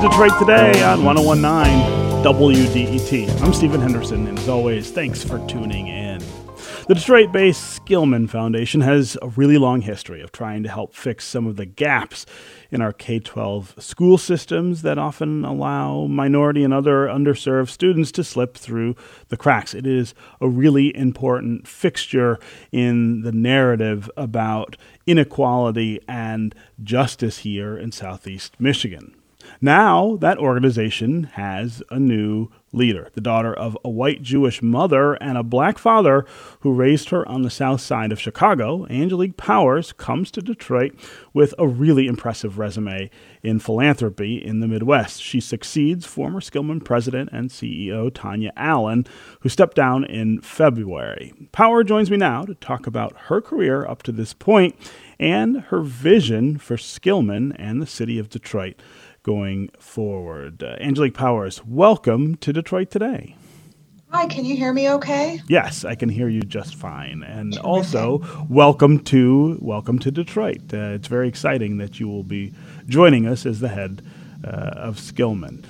Detroit Today on 1019 WDET. I'm Stephen Henderson, and as always, thanks for tuning in. The Detroit based Skillman Foundation has a really long history of trying to help fix some of the gaps in our K 12 school systems that often allow minority and other underserved students to slip through the cracks. It is a really important fixture in the narrative about inequality and justice here in Southeast Michigan. Now, that organization has a new leader, the daughter of a white Jewish mother and a black father who raised her on the south side of Chicago. Angelique Powers comes to Detroit with a really impressive resume in philanthropy in the Midwest. She succeeds former Skillman president and CEO Tonya Allen, who stepped down in February. Power joins me now to talk about her career up to this point and her vision for Skillman and the city of Detroit going forward. Uh, Angelique Powers, welcome to Detroit Today. Hi, can you hear me okay? Yes, I can hear you just fine. And also, welcome to welcome to Detroit. Uh, it's very exciting that you will be joining us as the head uh, of Skillman.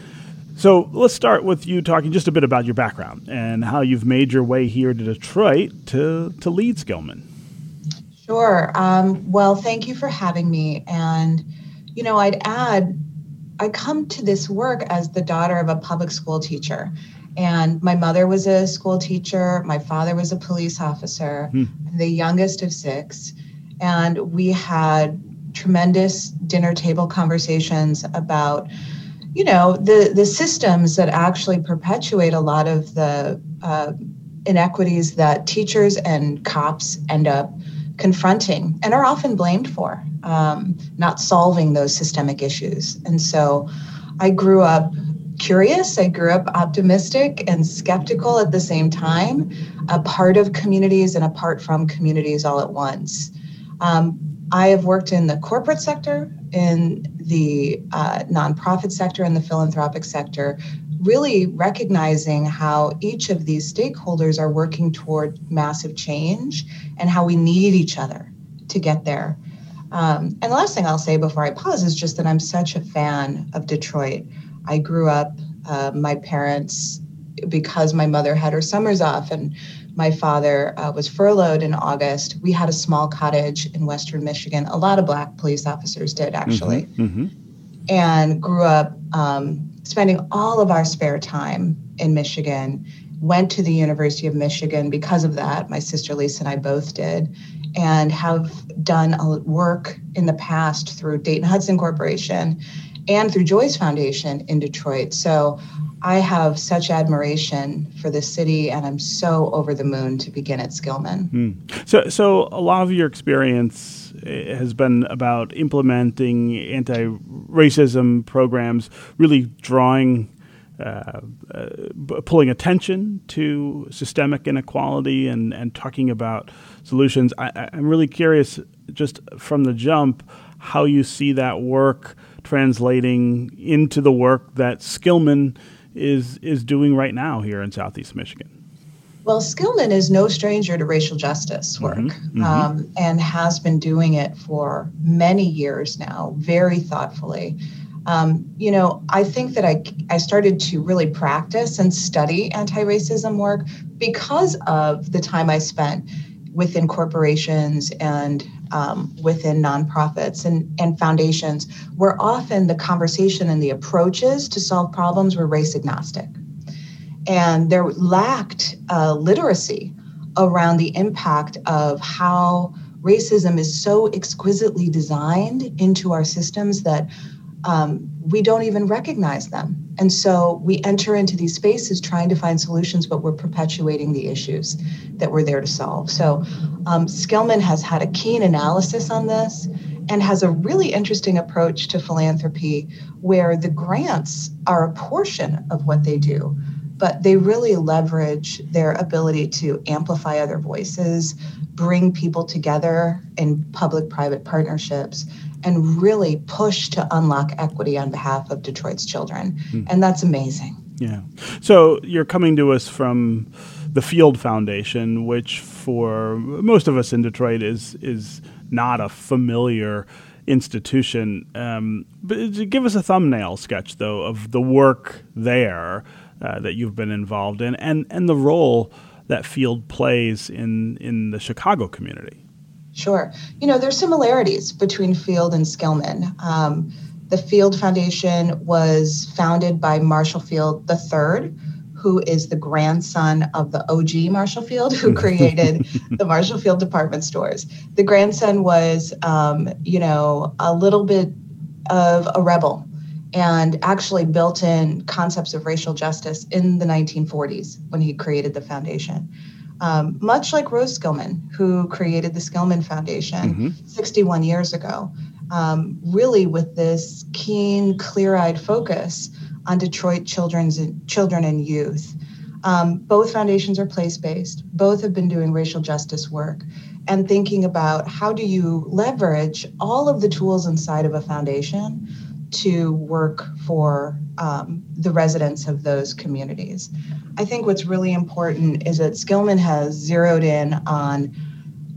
So let's start with you talking just a bit about your background and how you've made your way here to Detroit to, to lead Skillman. Sure. Um, well, thank you for having me. And, you know, I'd add I come to this work as the daughter of a public school teacher. And my mother was a school teacher, my father was a police officer, hmm. the youngest of six. And we had tremendous dinner table conversations about you know the the systems that actually perpetuate a lot of the uh, inequities that teachers and cops end up confronting and are often blamed for um, not solving those systemic issues. And so I grew up curious, I grew up optimistic and skeptical at the same time, a part of communities and apart from communities all at once. Um, I have worked in the corporate sector, in the uh, nonprofit sector, and the philanthropic sector, really recognizing how each of these stakeholders are working toward massive change and how we need each other to get there. Um, and the last thing I'll say before I pause is just that I'm such a fan of Detroit. I grew up, uh, my parents, because my mother had her summers off and my father uh, was furloughed in August, we had a small cottage in Western Michigan. A lot of Black police officers did, actually. Mm-hmm, mm-hmm. And grew up um, spending all of our spare time in Michigan. Went to the University of Michigan because of that. My sister Lisa and I both did and have done work in the past through Dayton Hudson Corporation and through Joyce Foundation in Detroit. So I have such admiration for the city, and I'm so over the moon to begin at Skillman. Mm. So, so a lot of your experience eh, has been about implementing anti-racism programs, really drawing uh, uh, pulling attention to systemic inequality and, and talking about solutions. I, I'm really curious, just from the jump, how you see that work translating into the work that Skillman is is doing right now here in Southeast Michigan. Well, Skillman is no stranger to racial justice work mm-hmm, mm-hmm. Um, and has been doing it for many years now, very thoughtfully. Um, you know, I think that I, I started to really practice and study anti racism work because of the time I spent within corporations and um, within nonprofits and, and foundations, where often the conversation and the approaches to solve problems were race agnostic. And there lacked uh, literacy around the impact of how racism is so exquisitely designed into our systems that um, we don't even recognize them. And so we enter into these spaces trying to find solutions, but we're perpetuating the issues that we're there to solve. So um, Skillman has had a keen analysis on this and has a really interesting approach to philanthropy where the grants are a portion of what they do, but they really leverage their ability to amplify other voices, bring people together in public private partnerships and really push to unlock equity on behalf of Detroit's children. Mm. And that's amazing. Yeah. So you're coming to us from the Field Foundation, which for most of us in Detroit is is not a familiar institution. Um, but give us a thumbnail sketch, though, of the work there uh, that you've been involved in, and and the role that Field plays in in the Chicago community. Sure, you know there's similarities between Field and Skillman. Um, the Field Foundation was founded by Marshall Field III, who is the grandson of the OG Marshall Field, who created the Marshall Field department stores. The grandson was, um, you know, a little bit of a rebel and actually built in concepts of racial justice in the 1940s when he created the foundation. Um, much like Rose Skillman, who created the Skillman Foundation mm-hmm. 61 years ago, um, really with this keen, clear eyed focus on Detroit children's children and youth. Um, both foundations are place based. Both have been doing racial justice work and thinking about how do you leverage all of the tools inside of a foundation to work for um, the residents of those communities. I think what's really important is that Skillman has zeroed in on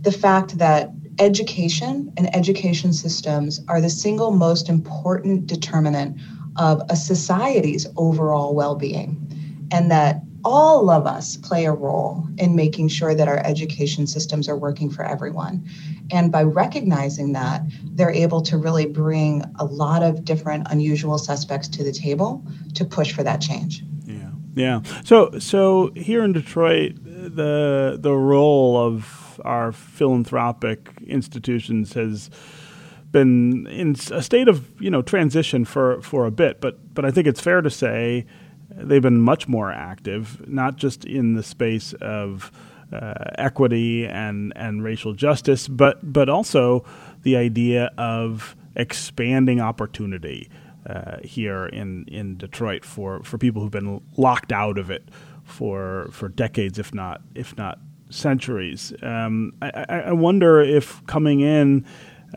the fact that education and education systems are the single most important determinant of a society's overall well being, and that all of us play a role in making sure that our education systems are working for everyone. And by recognizing that, they're able to really bring a lot of different unusual suspects to the table to push for that change. Yeah. Yeah. So so here in Detroit, the the role of our philanthropic institutions has been in a state of you know transition for for a bit, but but I think it's fair to say they've been much more active, not just in the space of uh, equity and and racial justice, but but also the idea of expanding opportunity uh, here in in Detroit for for people who've been locked out of it for for decades, if not if not centuries. Um, I, I wonder if coming in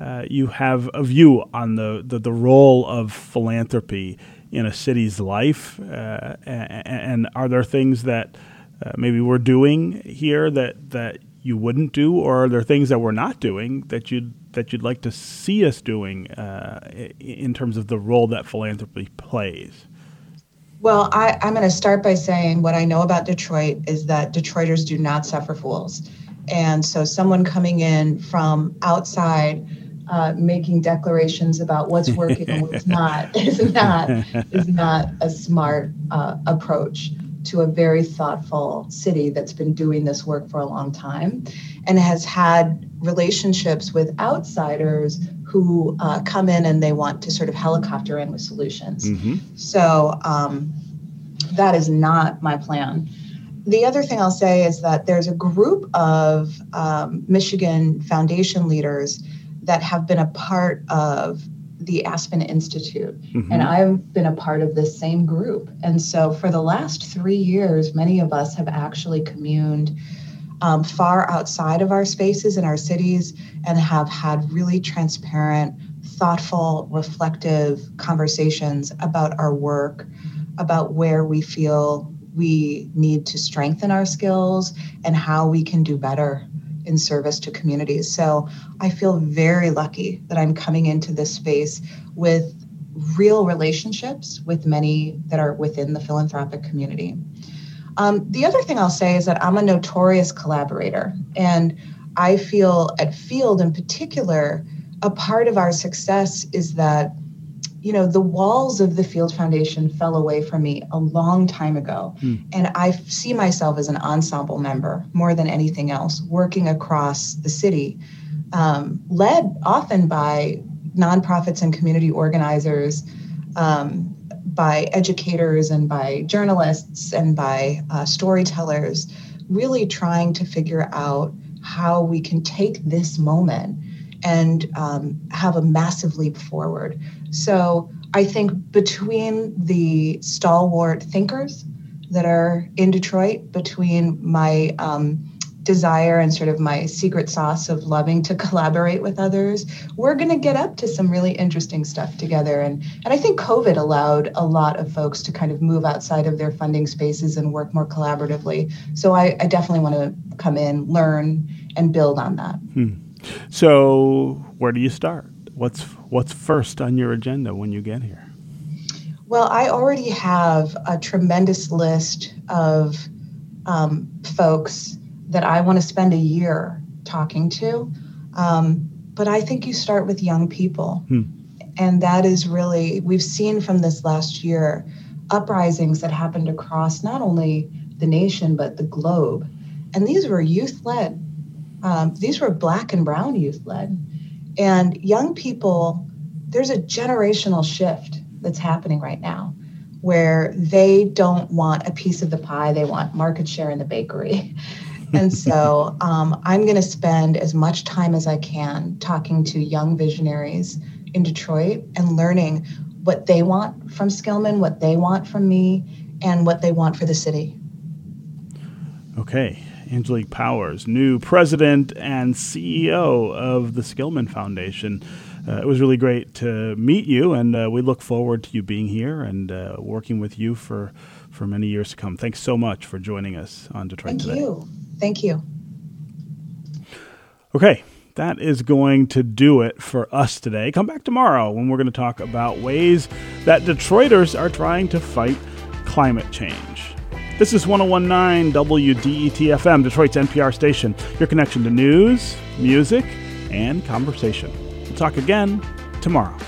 uh, you have a view on the, the, the, role of philanthropy in a city's life? Uh, and, and, are there things that uh, maybe we're doing here that, that you wouldn't do, or are there things that we're not doing that you'd that you'd like to see us doing uh, in terms of the role that philanthropy plays? Well, I, I'm going to start by saying what I know about Detroit is that Detroiters do not suffer fools. And so, someone coming in from outside uh, making declarations about what's working and what's not is not is not a smart uh, approach to a very thoughtful city that's been doing this work for a long time and has had relationships with outsiders who uh, come in and they want to sort of helicopter in with solutions. Mm-hmm. So um, that is not my plan. The other thing I'll say is that there's a group of um, Michigan foundation leaders that have been a part of the Aspen Institute. Mm-hmm. And I've been a part of this same group. And so for the last three years, many of us have actually communed um, far outside of our spaces in our cities and have had really transparent, thoughtful, reflective conversations about our work, about where we feel we need to strengthen our skills and how we can do better in service to communities. So I feel very lucky that I'm coming into this space with real relationships with many that are within the philanthropic community. Um, the other thing I'll say is that I'm a notorious collaborator, and I feel at Field in particular, a part of our success is that you know, the walls of the Field Foundation fell away from me a long time ago. Mm. And I see myself as an ensemble member more than anything else, working across the city, um, led often by nonprofits and community organizers, um, by educators and by journalists and by uh, storytellers, really trying to figure out how we can take this moment and um, have a massive leap forward. So I think between the stalwart thinkers that are in Detroit, between my um, desire and sort of my secret sauce of loving to collaborate with others, we're going to get up to some really interesting stuff together. And, and I think COVID allowed a lot of folks to kind of move outside of their funding spaces and work more collaboratively. So I, I definitely want to come in, learn, and build on that. Hmm. So, where do you start? What's what's first on your agenda when you get here? Well, I already have a tremendous list of um, folks that I want to spend a year talking to. Um, but I think you start with young people. Hmm. And that is really, we've seen from this last year uprisings that happened across not only the nation, but the globe. And these were youth led. Um, these were black and brown youth led. And young people, there's a generational shift that's happening right now where they don't want a piece of the pie, they want market share in the bakery. and so um, I'm going to spend as much time as I can talking to young visionaries in Detroit and learning what they want from Skillman, what they want from me, and what they want for the city. Okay. Angelique Powers, new president and CEO of the Skillman Foundation. Uh, it was really great to meet you, and uh, we look forward to you being here and uh, working with you for, for many years to come. Thanks so much for joining us on Detroit Thank Today. Thank you. Thank you. Okay, that is going to do it for us today. Come back tomorrow when we're going to talk about ways that Detroiters are trying to fight climate change. This is 1019 WDET FM, Detroit's NPR station, your connection to news, music, and conversation. We'll talk again tomorrow.